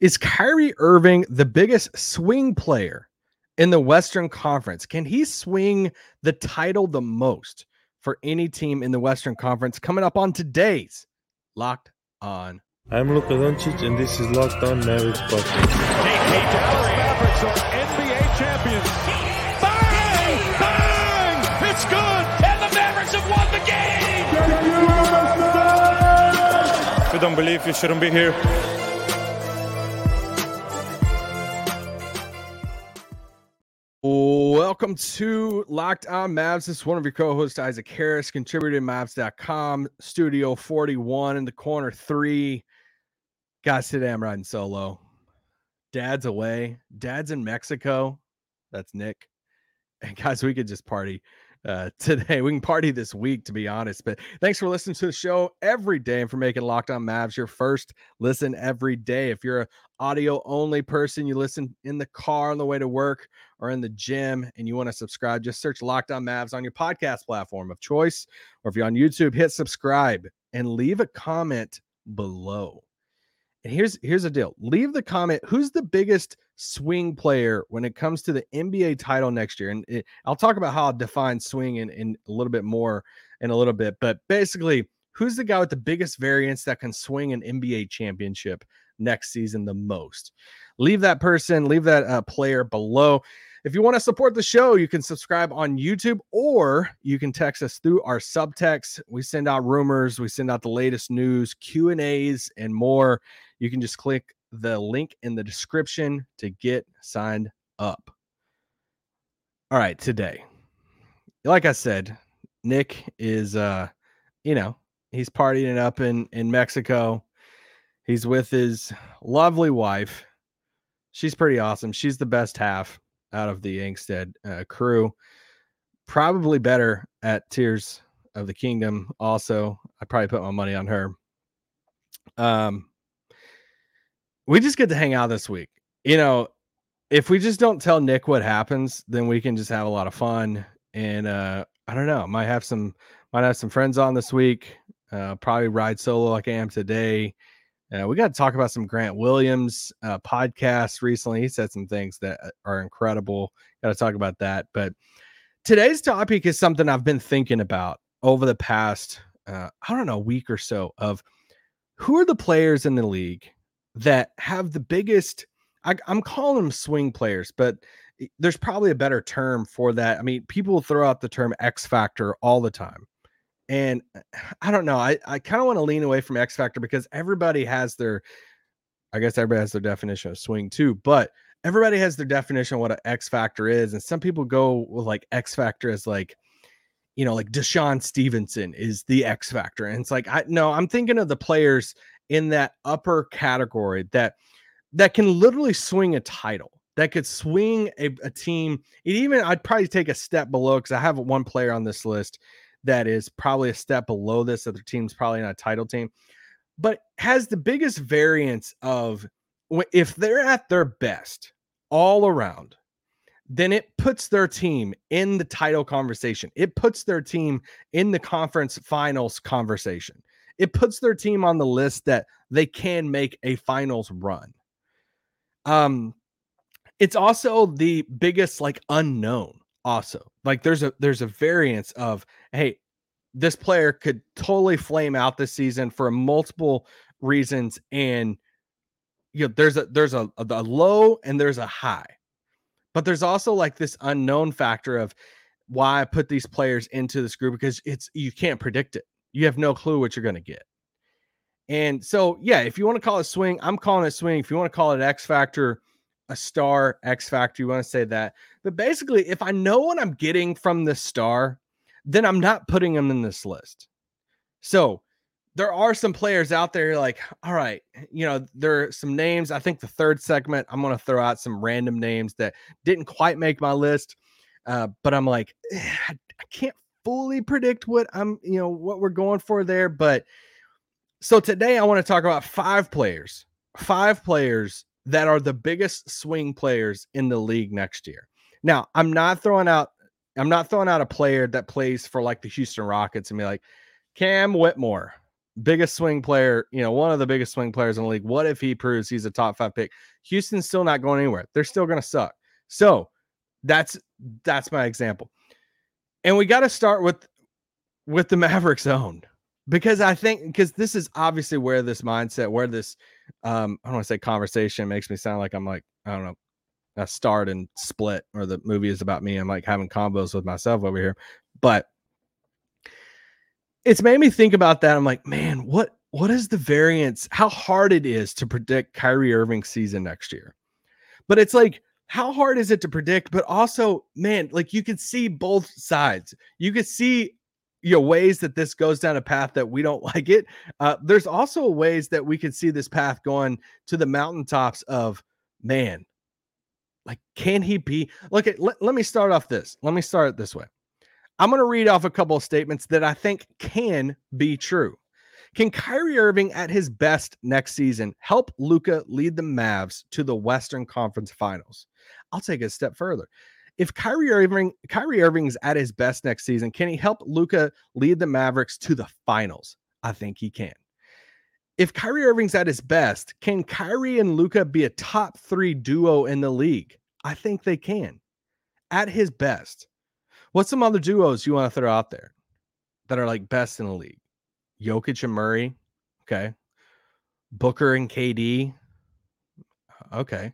Is Kyrie Irving the biggest swing player in the Western Conference? Can he swing the title the most for any team in the Western Conference? Coming up on today's Locked On. I'm Luka Doncic, and this is Locked On Mavericks podcast. Dallas Mavericks are NBA champions. Bang! Bang! It's good, and the Mavericks have won the game. If you don't believe, you shouldn't be here. Welcome to Locked On Mavs. This is one of your co-hosts, Isaac Harris, contributor to Mavs.com, Studio 41 in the corner three. Guys, today I'm riding solo. Dad's away. Dad's in Mexico. That's Nick. And guys, we could just party uh, today. We can party this week, to be honest. But thanks for listening to the show every day and for making Locked On Mavs your first listen every day. If you're an audio only person, you listen in the car on the way to work or in the gym and you want to subscribe, just search Locked On Mavs on your podcast platform of choice. Or if you're on YouTube, hit subscribe and leave a comment below. And here's here's the deal. Leave the comment. Who's the biggest swing player when it comes to the NBA title next year? And it, I'll talk about how I define swing in, in a little bit more in a little bit. But basically, who's the guy with the biggest variance that can swing an NBA championship next season the most? Leave that person, leave that uh, player below. If you want to support the show, you can subscribe on YouTube or you can text us through our subtext. We send out rumors, we send out the latest news, Q&As and more. You can just click the link in the description to get signed up. All right, today. Like I said, Nick is uh you know, he's partying it up in in Mexico. He's with his lovely wife. She's pretty awesome. She's the best half out of the Angstadt uh, crew. Probably better at Tears of the Kingdom. Also, I probably put my money on her. Um, we just get to hang out this week. You know, if we just don't tell Nick what happens, then we can just have a lot of fun. And uh, I don't know, might have some might have some friends on this week. Uh, probably ride solo like I am today. Uh, we got to talk about some Grant Williams uh, podcasts recently. He said some things that uh, are incredible. Got to talk about that. But today's topic is something I've been thinking about over the past, uh, I don't know, week or so of who are the players in the league that have the biggest I, am calling them swing players, but there's probably a better term for that. I mean, people throw out the term X factor all the time. And uh, I don't know. I, I kind of want to lean away from X factor because everybody has their, I guess everybody has their definition of swing too, but everybody has their definition of what an X factor is. And some people go with like X factor as like, you know, like Deshaun Stevenson is the X factor. And it's like, I no, I'm thinking of the players in that upper category that that can literally swing a title that could swing a, a team it even i'd probably take a step below because i have one player on this list that is probably a step below this other team's probably not a title team but has the biggest variance of if they're at their best all around then it puts their team in the title conversation. It puts their team in the conference finals conversation it puts their team on the list that they can make a finals run. Um, it's also the biggest like unknown. Also, like there's a there's a variance of hey, this player could totally flame out this season for multiple reasons, and you know there's a there's a, a low and there's a high, but there's also like this unknown factor of why I put these players into this group because it's you can't predict it you have no clue what you're going to get. And so, yeah, if you want to call it swing, I'm calling it swing. If you want to call it X factor, a star X factor, you want to say that. But basically, if I know what I'm getting from the star, then I'm not putting them in this list. So there are some players out there like, all right, you know, there are some names. I think the third segment, I'm going to throw out some random names that didn't quite make my list. Uh, but I'm like, eh, I can't fully predict what I'm, you know, what we're going for there. But so today I want to talk about five players, five players that are the biggest swing players in the league next year. Now, I'm not throwing out, I'm not throwing out a player that plays for like the Houston Rockets and be like, Cam Whitmore. biggest swing player, you know, one of the biggest swing players in the league. What if he proves he's a top five pick? Houston's still not going anywhere. They're still going to suck. So that's that's my example. And we got to start with with the Mavericks owned because I think because this is obviously where this mindset, where this um I don't want to say conversation makes me sound like I'm like, I don't know, a start and split or the movie is about me. I'm like having combos with myself over here. But it's made me think about that. I'm like, man, what what is the variance? How hard it is to predict Kyrie Irving season next year. But it's like, how hard is it to predict? But also, man, like you can see both sides. You can see you know ways that this goes down a path that we don't like it. Uh, there's also ways that we can see this path going to the mountaintops of man. Like, can he be? Look at let, let me start off this. Let me start it this way. I'm going to read off a couple of statements that I think can be true. Can Kyrie Irving at his best next season help Luka lead the Mavs to the Western Conference Finals? I'll take it a step further. If Kyrie Irving Kyrie Irving's at his best next season, can he help Luka lead the Mavericks to the finals? I think he can. If Kyrie Irving's at his best, can Kyrie and Luka be a top 3 duo in the league? I think they can. At his best. What's some other duos you want to throw out there that are like best in the league? Jokic and Murray. Okay. Booker and KD. Okay.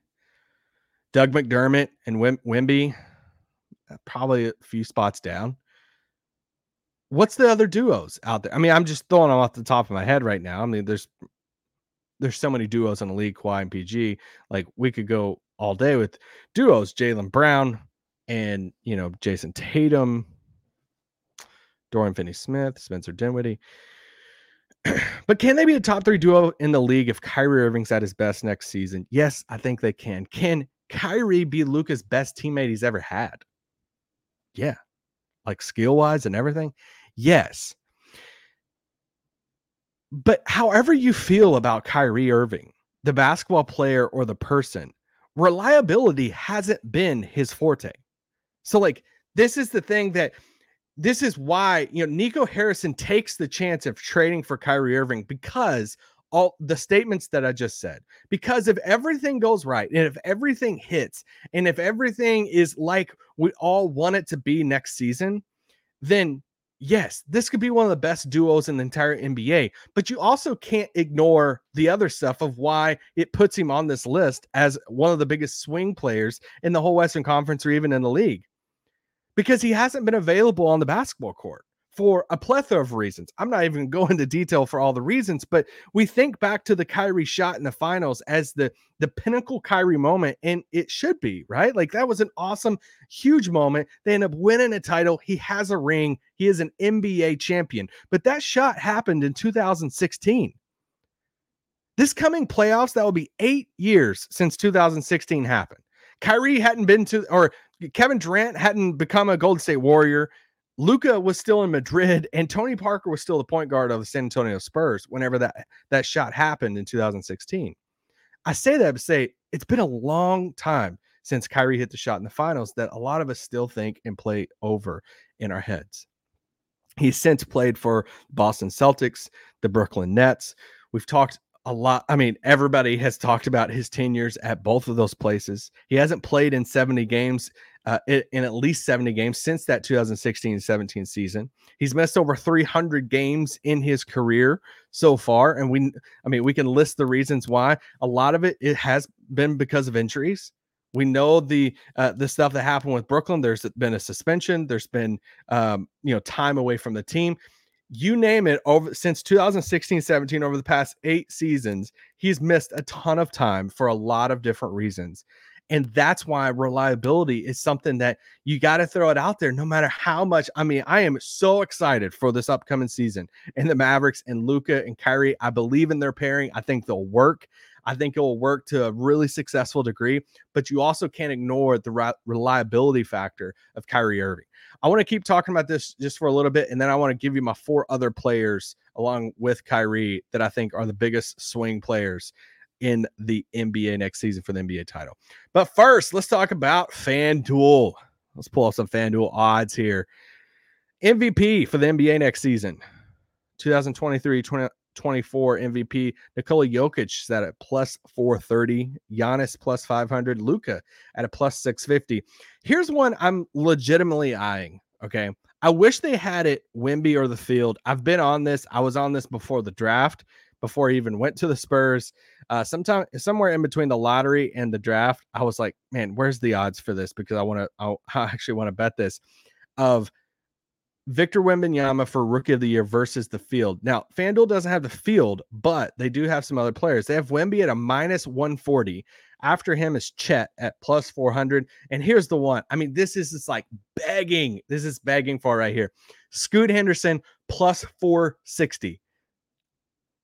Doug McDermott and Wim- Wemby. Uh, probably a few spots down. What's the other duos out there? I mean, I'm just throwing them off the top of my head right now. I mean, there's there's so many duos in the league, Kawhi and PG. Like we could go all day with duos. Jaylen Brown, and you know Jayson Tatum, Dorian Finney-Smith, Spencer Dinwiddie. but can they be a top three duo in the league if Kyrie Irving's at his best next season? Yes, I think they can. Can Kyrie be Luka's best teammate he's ever had? Yeah, like skill wise and everything. Yes. But however you feel about Kyrie Irving, the basketball player or the person, reliability hasn't been his forte. So, like, this is the thing that this is why, you know, Nico Harrison takes the chance of trading for Kyrie Irving because all the statements that I just said. Because if everything goes right and if everything hits and if everything is like we all want it to be next season, then yes, this could be one of the best duos in the entire NBA. But you also can't ignore the other stuff of why it puts him on this list as one of the biggest swing players in the whole Western Conference or even in the league because he hasn't been available on the basketball court for a plethora of reasons. I'm not even going into detail for all the reasons, but we think back to the Kyrie shot in the finals as the the pinnacle Kyrie moment, and it should be right. Like that was an awesome, huge moment. They end up winning a title. He has a ring. He is an NBA champion. But that shot happened in 2016. This coming playoffs, that will be eight years since 2016 happened. Kyrie hadn't been to, or Kevin Durant hadn't become a Golden State Warrior. Luka was still in Madrid, and Tony Parker was still the point guard of the San Antonio Spurs whenever that that shot happened in 2016. I say that to say it's been a long time since Kyrie hit the shot in the finals that a lot of us still think and play over in our heads. He's since played for Boston Celtics, the Brooklyn Nets. We've talked a lot. I mean, everybody has talked about his tenures at both of those places. He hasn't played in 70 games, uh, in, at least 70 games since that 2016 17 season. He's missed over 300 games in his career so far. And we, I mean, we can list the reasons why. A lot of it, it has been because of injuries. We know the uh, the stuff that happened with Brooklyn. There's been a suspension. There's been um, you know time away from the team you name it over since 2016 17 over the past eight seasons he's missed a ton of time for a lot of different reasons and that's why reliability is something that you got to throw it out there no matter how much i mean i am so excited for this upcoming season and the mavericks and Luka and kyrie i believe in their pairing i think they'll work I think it will work to a really successful degree, but you also can't ignore the re- reliability factor of Kyrie Irving. I want to keep talking about this just for a little bit, and then I want to give you my four other players along with Kyrie that I think are the biggest swing players in the NBA next season for the NBA title. But first, let's talk about FanDuel. Let's pull up some FanDuel odds here. MVP for the NBA next season 2023 20, 24 MVP. Nikola Jokic is at a plus 430. Giannis plus 500. Luka at a plus 650. Here's one I'm legitimately eyeing. Okay. I wish they had it Wemby or the field. I've been on this. I was on this before the draft, before I even went to the Spurs. Uh, sometime somewhere in between the lottery and the draft, I was like, man, where's the odds for this? Because I want to, I actually want to bet this of Victor Wembanyama for Rookie of the Year versus the field. Now, FanDuel doesn't have the field, but they do have some other players. They have Wemby at a minus 140. After him is Chet at plus 400. And here's the one. I mean, this is just like begging. This is begging for right here. Scoot Henderson plus 460.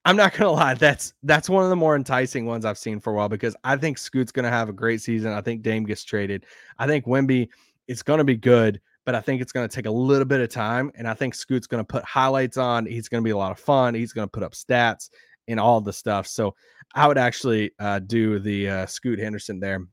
I'm not gonna lie, that's that's one of the more enticing ones I've seen for a while because I think Scoot's gonna have a great season. I think Dame gets traded. I think Wemby is gonna be good but I think it's to take a little bit of time. And I think Scoot's to put highlights on. He's to be a lot of fun. He's to put up stats and all the stuff. So I would actually uh, do the uh, Scoot Henderson there.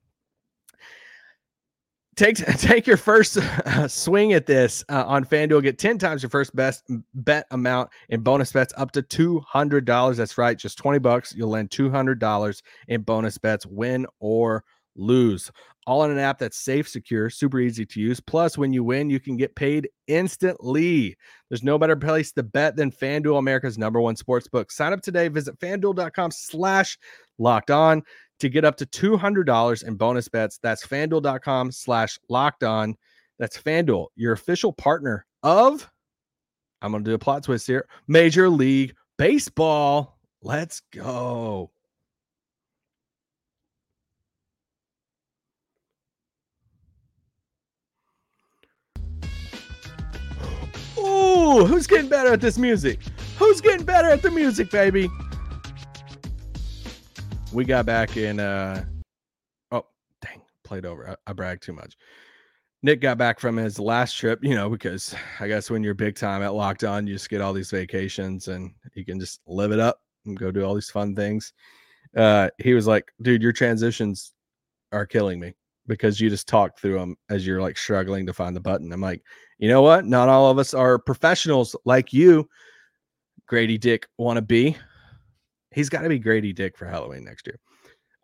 Take take your first uh, swing at this uh, on FanDuel. Get ten times your first best bet amount in bonus bets up to two hundred dollars. That's right, just twenty bucks. You'll land two hundred dollars in bonus bets, win or lose all in an app that's safe, secure, super easy to use. Plus, when you win, you can get paid instantly. There's no better place to bet than FanDuel, America's number one sports book. Sign up today. Visit fanduel.com slash locked on to get up to $200 in bonus bets. That's fanduel.com slash locked on. That's FanDuel, your official partner of, I'm going to do a plot twist here, Major League Baseball. Let's go. Ooh, who's getting better at this music? Who's getting better at the music, baby? We got back in uh oh dang, played over. I, I bragged too much. Nick got back from his last trip, you know, because I guess when you're big time at Locked On, you just get all these vacations and you can just live it up and go do all these fun things. Uh, he was like, dude, your transitions are killing me because you just talk through them as you're like struggling to find the button. I'm like, you know what? Not all of us are professionals like you, Grady Dick want to be. He's got to be Grady Dick for Halloween next year.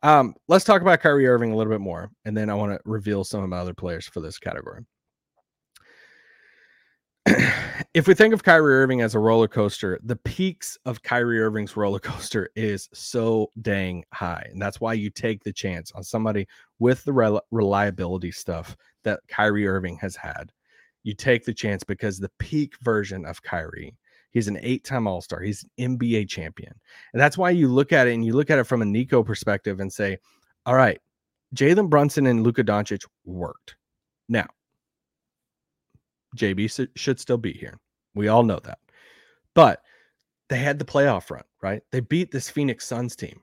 Um, let's talk about Kyrie Irving a little bit more, and then I want to reveal some of my other players for this category. if we think of Kyrie Irving as a roller coaster, the peaks of Kyrie Irving's roller coaster is so dang high. And that's why you take the chance on somebody with the rel- reliability stuff that Kyrie Irving has had. You take the chance because the peak version of Kyrie, he's an eight time All Star, he's an NBA champion. And that's why you look at it and you look at it from a Nico perspective and say, all right, Jalen Brunson and Luka Doncic worked. Now, JB should still be here. We all know that. But they had the playoff run, right? They beat this Phoenix Suns team.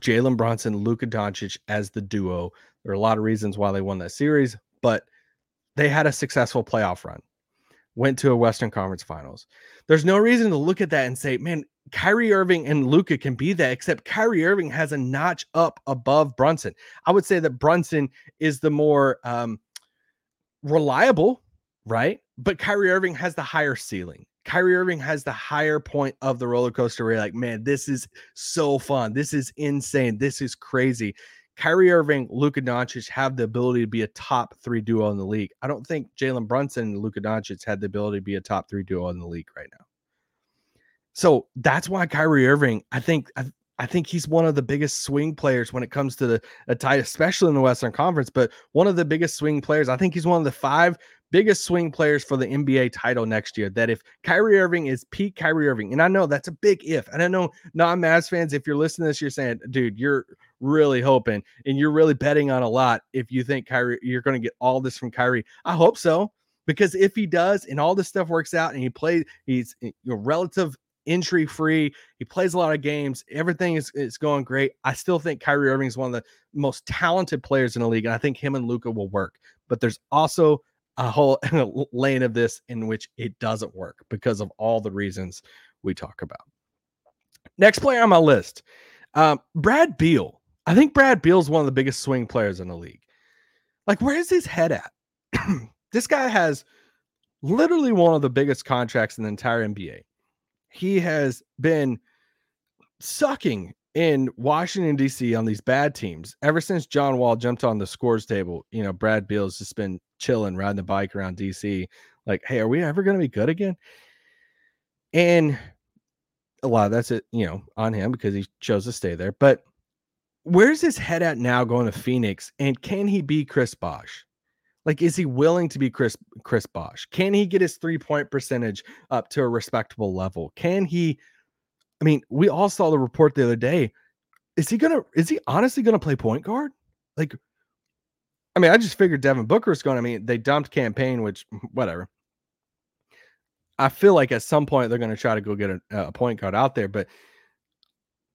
Jalen Brunson, Luka Doncic as the duo. There are a lot of reasons why they won that series, but they had a successful playoff run. Went to a Western Conference Finals. There's no reason to look at that and say, man, Kyrie Irving and Luka can be that, except Kyrie Irving has a notch up above Brunson. I would say that Brunson is the more um, reliable right? But Kyrie Irving has the higher ceiling. Kyrie Irving has the higher point of the roller coaster where you're like, man, this is so fun. This is insane. This is crazy. Kyrie Irving, Luka Doncic have the ability to be a top three duo in the league. I don't think Jalen Brunson and Luka Doncic had the ability to be a top three duo in the league right now. So that's why Kyrie Irving, I think, I, I think he's one of the biggest swing players when it comes to the a tie, especially in the Western Conference. But one of the biggest swing players. I think he's one of the five biggest swing players for the NBA title next year. That if Kyrie Irving is peak Kyrie Irving, and I know that's a big if, and I know non Mavs fans, if you're listening to this, you're saying, dude, you're really hoping and you're really betting on a lot if you think Kyrie, you're going to get all this from Kyrie. I hope so. Because if he does and all this stuff works out and he plays, he's you know, relative injury free. He plays a lot of games. Everything is, is going great. I still think Kyrie Irving is one of the most talented players in the league. And I think him and Luka will work. But there's also a whole lane of this in which it doesn't work because of all the reasons we talk about. Next player on my list, um, Brad Beal. I think Brad Beal's one of the biggest swing players in the league. Like, where is his head at? this guy has literally one of the biggest contracts in the entire NBA. He has been sucking in Washington D.C. on these bad teams ever since John Wall jumped on the scores table. You know, Brad Beal's just been chilling, riding the bike around D.C. Like, hey, are we ever going to be good again? And a lot of that's it, you know, on him because he chose to stay there. But where's his head at now going to Phoenix? And can he be Chris Bosh? Like, is he willing to be Chris Chris Bosh? Can he get his three point percentage up to a respectable level? Can he? I mean, we all saw the report the other day. Is he gonna? Is he honestly gonna play point guard? Like, I mean, I just figured Devin Booker is going. I mean, they dumped Cam Payne, which whatever. I feel like at some point they're going to try to go get a, a point guard out there, but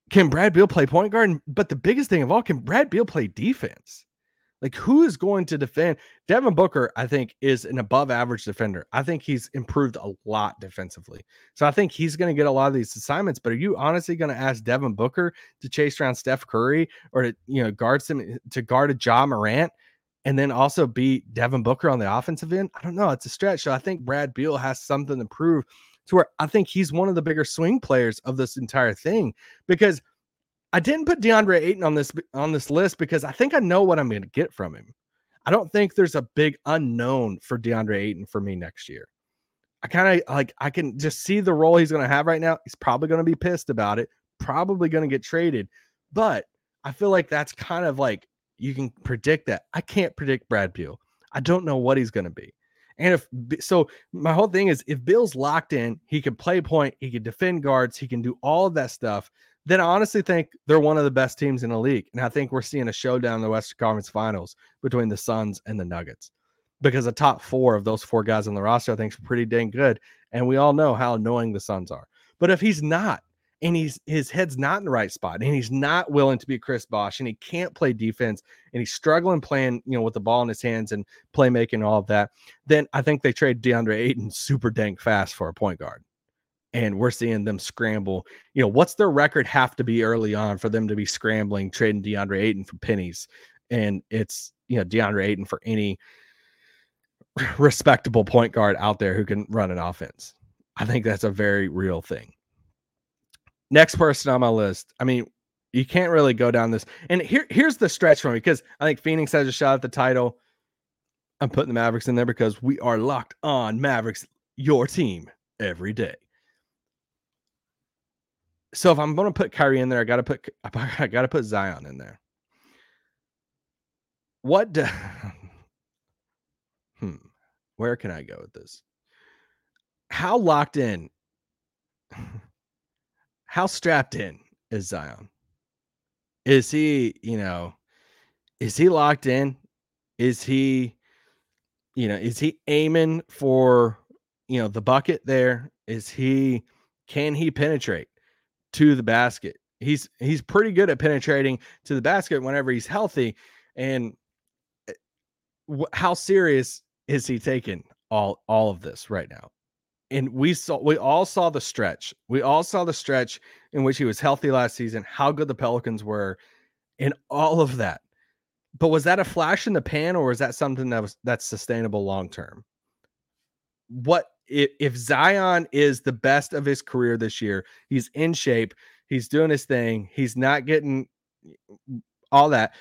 can Brad Beal play point guard? But the biggest thing of all, can Brad Beal play defense? Like, who is going to defend? Devin Booker, I think, is an above average defender. I think he's improved a lot defensively. So I think he's going to get a lot of these assignments. But are you honestly going to ask Devin Booker to chase around Steph Curry or to, you know, guard some to guard a Ja Morant and then also beat Devin Booker on the offensive end? I don't know. It's a stretch. So I think Brad Beal has something to prove to where I think he's one of the bigger swing players of this entire thing because – I didn't put DeAndre Ayton on this on this list because I think I know what I'm going to get from him. I don't think there's a big unknown for DeAndre Ayton for me next year. I kind of like I can just see the role he's going to have right now. He's probably going to be pissed about it, probably going to get traded, but I feel like that's kind of like you can predict that. I can't predict Brad Beal. I don't know what he's going to be. And if so, my whole thing is if Beal's locked in, he can play point, he can defend guards, he can do all of that stuff then I honestly think they're one of the best teams in the league. And I think we're seeing a showdown in the Western Conference Finals between the Suns and the Nuggets because the top four of those four guys on the roster, I think, is pretty dang good. And we all know how annoying the Suns are. But if he's not, and he's his head's not in the right spot, and he's not willing to be Chris Bosh, and he can't play defense, and he's struggling playing, you know, with the ball in his hands and playmaking, all of that, then I think they trade DeAndre Ayton super dang fast for a point guard and we're seeing them scramble. You know, what's their record have to be early on for them to be scrambling, trading DeAndre Ayton for pennies? And it's, you know, DeAndre Ayton for any respectable point guard out there who can run an offense. I think that's a very real thing. Next person on my list. I mean, you can't really go down this. And here, here's the stretch for me because I think Phoenix has a shot at the title. I'm putting the Mavericks in there because we are locked on Mavericks, your team every day so if I'm going to put Kyrie in there, I got to put I got to put Zion in there. What? Do, hmm. Where can I go with this? How locked in? How strapped in is Zion? Is he, you know, is he locked in? Is he, you know, is he aiming for, you know, the bucket there? Is he, can he penetrate? to the basket. He's he's pretty good at penetrating to the basket whenever he's healthy. And eh, how serious is he taking all all of this right now? And we saw we all saw the stretch. We all saw the stretch in which he was healthy last season, how good the Pelicans were, and all of that. But was that a flash in the pan, or is that something that was that's sustainable long term? What if, if Zion is the best of his career this year, he's in shape, he's doing his thing, he's not getting all that.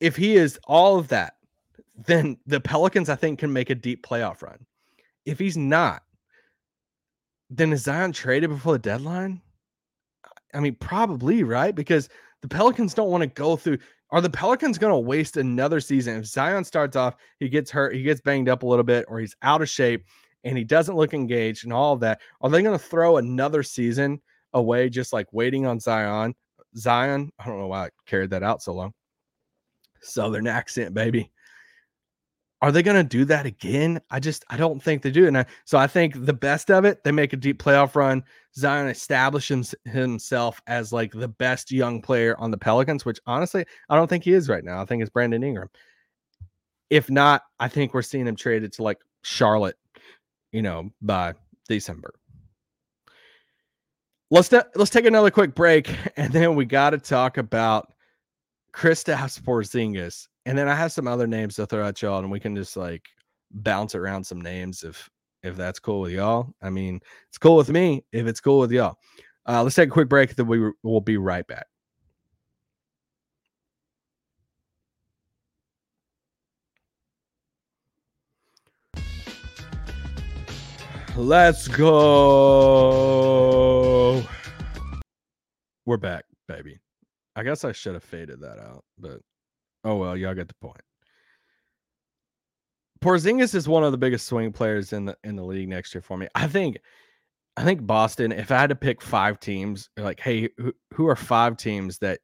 If he is all of that, then the Pelicans, I think, can make a deep playoff run. If he's not, then is Zion traded before the deadline? I mean, probably, right? Because the Pelicans don't want to go through. Are the Pelicans going to waste another season? If Zion starts off, he gets hurt, he gets banged up a little bit, or he's out of shape, and he doesn't look engaged and all of that, are they going to throw another season away just like waiting on Zion? Zion, I don't know why I carried that out so long. Southern accent, baby. Are they going to do that again? I just I don't think they do. And I, so I think the best of it, they make a deep playoff run. Zion establishes himself as like the best young player on the Pelicans, which honestly I don't think he is right now. I think it's Brandon Ingram. If not, I think we're seeing him traded to like Charlotte you know, by December. Let's let's take another quick break, and then we got to talk about Kristaps Porzingis, and then I have some other names to throw at y'all, and we can just like bounce around some names if if that's cool with y'all. I mean, it's cool with me if it's cool with y'all. Uh, let's take a quick break, then we will be right back. Let's go. We're back, baby. I guess I should have faded that out, but oh well, y'all get the point. Porzingis is one of the biggest swing players in the in the league next year for me. I think I think Boston, if I had to pick five teams, like, hey, who, who are five teams that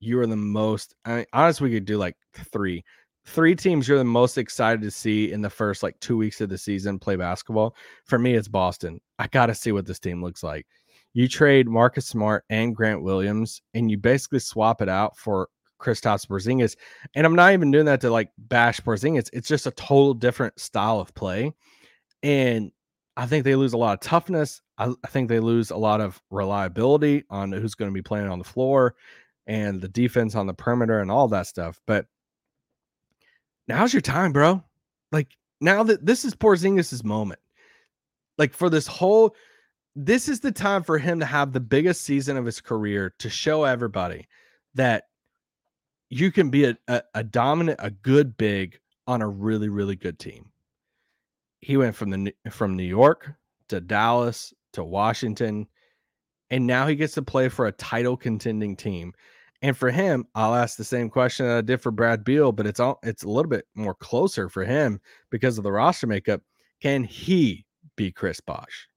you are the most I mean, honestly, we could do like three three teams you're the most excited to see in the first like two weeks of the season play basketball. For me, it's Boston. I got to see what this team looks like. You trade Marcus Smart and Grant Williams, and you basically swap it out for Kristaps Porzingis. And I'm not even doing that to like bash Porzingis. It's just a total different style of play. And I think they lose a lot of toughness. I, I think they lose a lot of reliability on who's going to be playing on the floor and the defense on the perimeter and all that stuff. But now's your time, bro. Like now that this is Porzingis's moment. Like for this whole this is the time for him to have the biggest season of his career to show everybody that you can be a, a, a dominant, a good big on a really, really good team. He went from the from New York to Dallas to Washington, and now he gets to play for a title contending team. And for him, I'll ask the same question that I did for Brad Beal, but it's all it's a little bit more closer for him because of the roster makeup. Can he be Chris Bosh?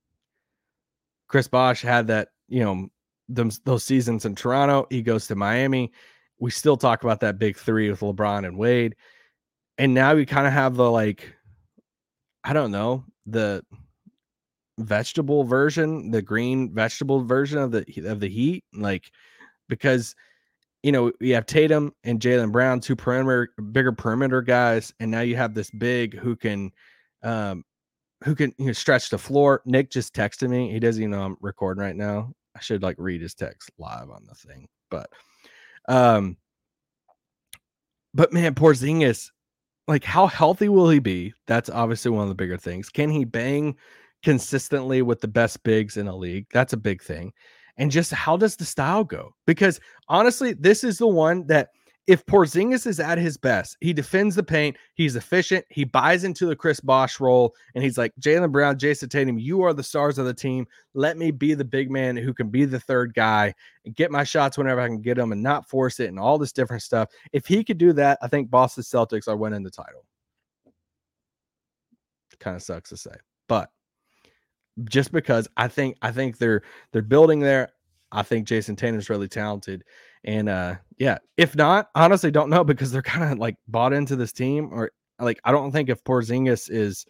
Chris Bosh had that, you know, those those seasons in Toronto. He goes to Miami. We still talk about that big three with LeBron and Wade. And now we kind of have the like, I don't know, the vegetable version, the green vegetable version of the of the Heat, like because you know, you have Tatum and Jaylen Brown, two perimeter, bigger perimeter guys, and now you have this big who can, um, who can you know stretch the floor. Nick just texted me. He doesn't even know I'm recording right now. I should like read his text live on the thing, but, um, but man, Porzingis, like how healthy will he be? That's obviously one of the bigger things. Can he bang consistently with the best bigs in a league? That's a big thing and just how does the style go? Because honestly, this is the one that if Porzingis is at his best, he defends the paint, he's efficient, he buys into the Chris Bosh role, and he's like, Jaylen Brown, Jayson Tatum, you are the stars of the team. Let me be the big man who can be the third guy and get my shots whenever I can get them and not force it and all this different stuff. If he could do that, I think Boston Celtics are winning the title. Kind of sucks to say, but just because I think I think they're they're building there. I think Jayson Tatum's really talented. And uh yeah, if not, honestly don't know because they're kind of like bought into this team or like I don't think if Porzingis is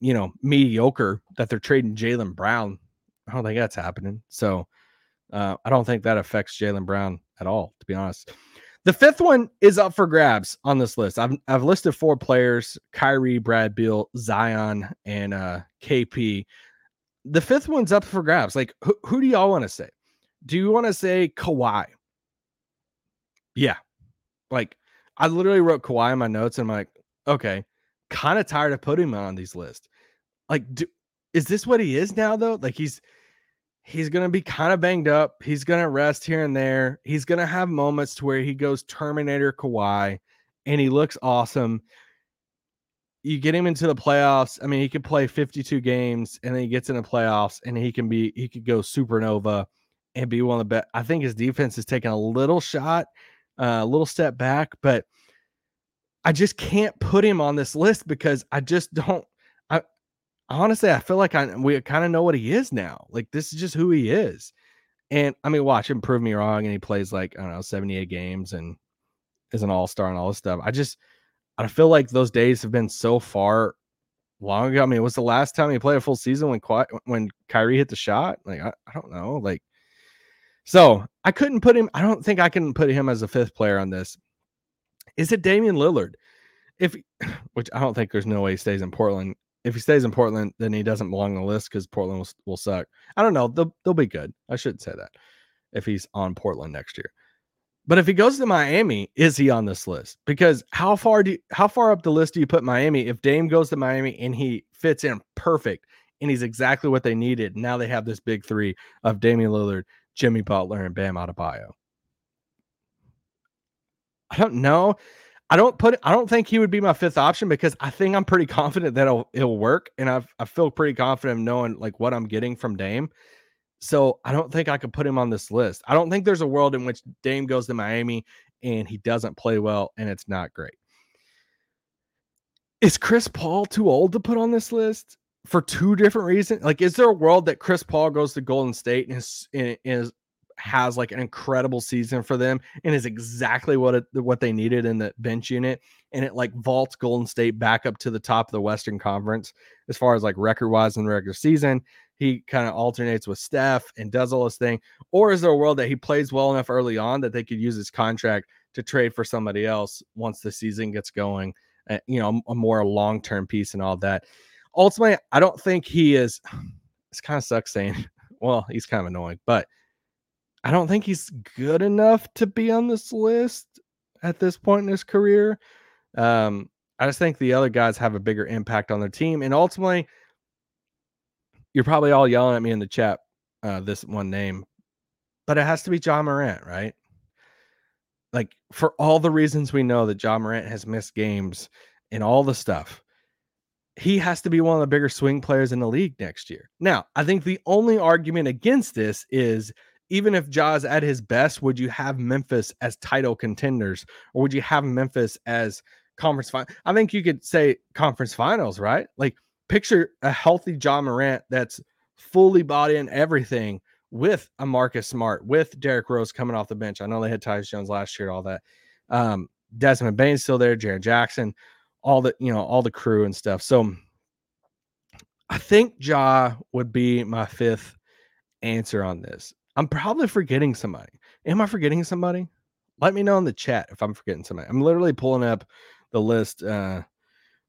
you know mediocre that they're trading Jaylen Brown. I don't think that's happening. So uh I don't think that affects Jaylen Brown at all, to be honest. The fifth one is up for grabs on this list. I've I've listed four players: Kyrie, Brad Beal, Zion, and uh KP the fifth one's up for grabs. Like, who, who do y'all want to say? Do you want to say Kawhi? Yeah. Like, I literally wrote Kawhi in my notes and I'm like, okay, kind of tired of putting him on these lists. Like, do, is this what he is now, though? Like, he's he's gonna be kind of banged up. He's gonna rest here and there. He's gonna have moments to where he goes Terminator Kawhi and he looks awesome you get him into the playoffs. I mean, he could play 52 games and then he gets in the playoffs and he can be he could go supernova and be one of the best. I think his defense is taking a little shot, a little step back, but I just can't put him on this list because I just don't. I honestly, I feel like I we kind of know what he is now. Like this is just who he is. And I mean, watch him prove me wrong, and he plays like I don't know 78 games and is an all star and all this stuff. I just I feel like those days have been so far long ago. I mean, it was the last time he played a full season when when Kyrie hit the shot. Like I, I don't know. Like so I couldn't put him. I don't think I can put him as a fifth player on this. Is it Damian Lillard? If which I don't think there's no way he stays in Portland. If he stays in Portland, then he doesn't belong on the list because Portland will, will suck. I don't know. They'll they'll be good. I shouldn't say that. If he's on Portland next year. But if he goes to Miami, is he on this list? Because how far do you, how far up the list do you put Miami if Dame goes to Miami and he fits in perfect and he's exactly what they needed. Now they have this big three of Damian Lillard, Jimmy Butler, and Bam Adebayo. I don't know. I don't put. I don't think he would be my fifth option because I think I'm pretty confident that it'll it'll work, and I I feel pretty confident knowing like what I'm getting from Dame. So I don't think I could put him on this list. I don't think there's a world in which Dame goes to Miami and he doesn't play well and it's not great. Is Chris Paul too old to put on this list for two different reasons? Like, is there a world that Chris Paul goes to Golden State and is, is has like an incredible season for them and is exactly what it, what they needed in the bench unit and it like vaults Golden State back up to the top of the Western Conference as far as like record wise in the regular season. He kind of alternates with Steph and does all this thing, or is there a world that he plays well enough early on that they could use his contract to trade for somebody else once the season gets going? Uh, you know, a more long term piece and all that. Ultimately, I don't think he is. It's kind of sucks saying, well, he's kind of annoying, but I don't think he's good enough to be on this list at this point in his career. Um, I just think the other guys have a bigger impact on their team. And ultimately, you're probably all yelling at me in the chat, uh, this one name, but it has to be Ja Morant, right? Like, for all the reasons we know that Ja Morant has missed games and all the stuff, he has to be one of the bigger swing players in the league next year. Now, I think the only argument against this is even if Ja's at his best, would you have Memphis as title contenders or would you have Memphis as conference final? I think you could say conference finals, right? Like picture a healthy Ja Morant that's fully bought in everything with a Marcus Smart, with Derrick Rose coming off the bench. I know they had Tyus Jones last year, all that. Um, Desmond Bane's still there, Jaren Jackson, all the you know, all the crew and stuff. So I think Ja would be my fifth answer on this. I'm probably forgetting somebody. Am I forgetting somebody? Let me know in the chat if I'm forgetting somebody. I'm literally pulling up the list uh,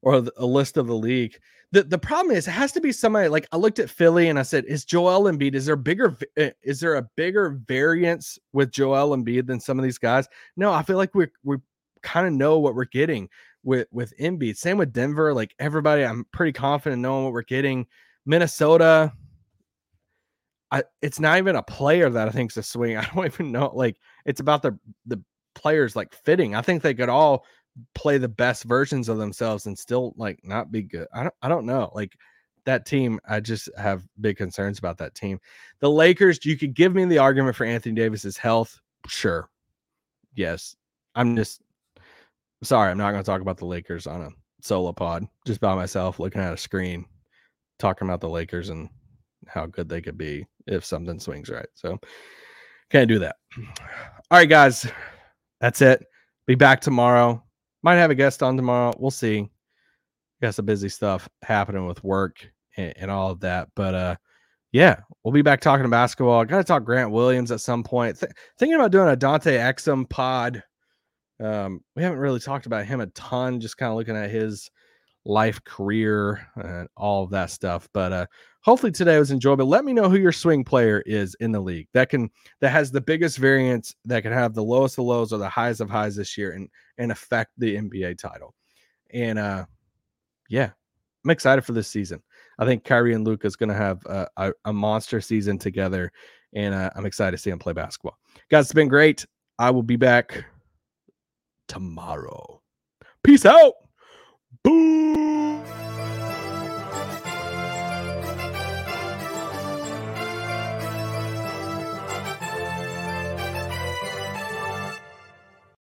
or the, a list of the league. The the problem is it has to be somebody like I looked at Philly and I said, is Joel Embiid? Is there bigger? Eh, is there a bigger variance with Joel Embiid than some of these guys? No, I feel like we we kind of know what we're getting with with Embiid. Same with Denver. Like everybody, I'm pretty confident knowing what we're getting. Minnesota, I, it's not even a player that I think is a swing. I don't even know. Like it's about the the players like fitting. I think they could all play the best versions of themselves and still like not be good. I don't I don't know. Like that team, I just have big concerns about that team. The Lakers, you could give me the argument for Anthony Davis's health. Sure. Yes. I'm just sorry, I'm not going to talk about the Lakers on a solo pod just by myself looking at a screen talking about the Lakers and how good they could be if something swings right. So can't do that. All right, guys. That's it. Be back tomorrow. Might have a guest on tomorrow. We'll see. Got some busy stuff happening with work and, and all of that. But uh yeah, we'll be back talking to basketball. I gotta talk Grant Williams at some point. Th- thinking about doing a Dante Exum pod. Um, we haven't really talked about him a ton, just kind of looking at his life, career, and all of that stuff. But uh, hopefully today was enjoyable. Let me know who your swing player is in the league that can that has the biggest variance, that can have the lowest of lows or the highs of highs this year and and affect the NBA title. And uh, yeah, I'm excited for this season. I think Kyrie and Luka is going to have a, a, a, monster season together, and uh, I'm excited to see them play basketball. Guys, it's been great. I will be back tomorrow. Peace out. Boom.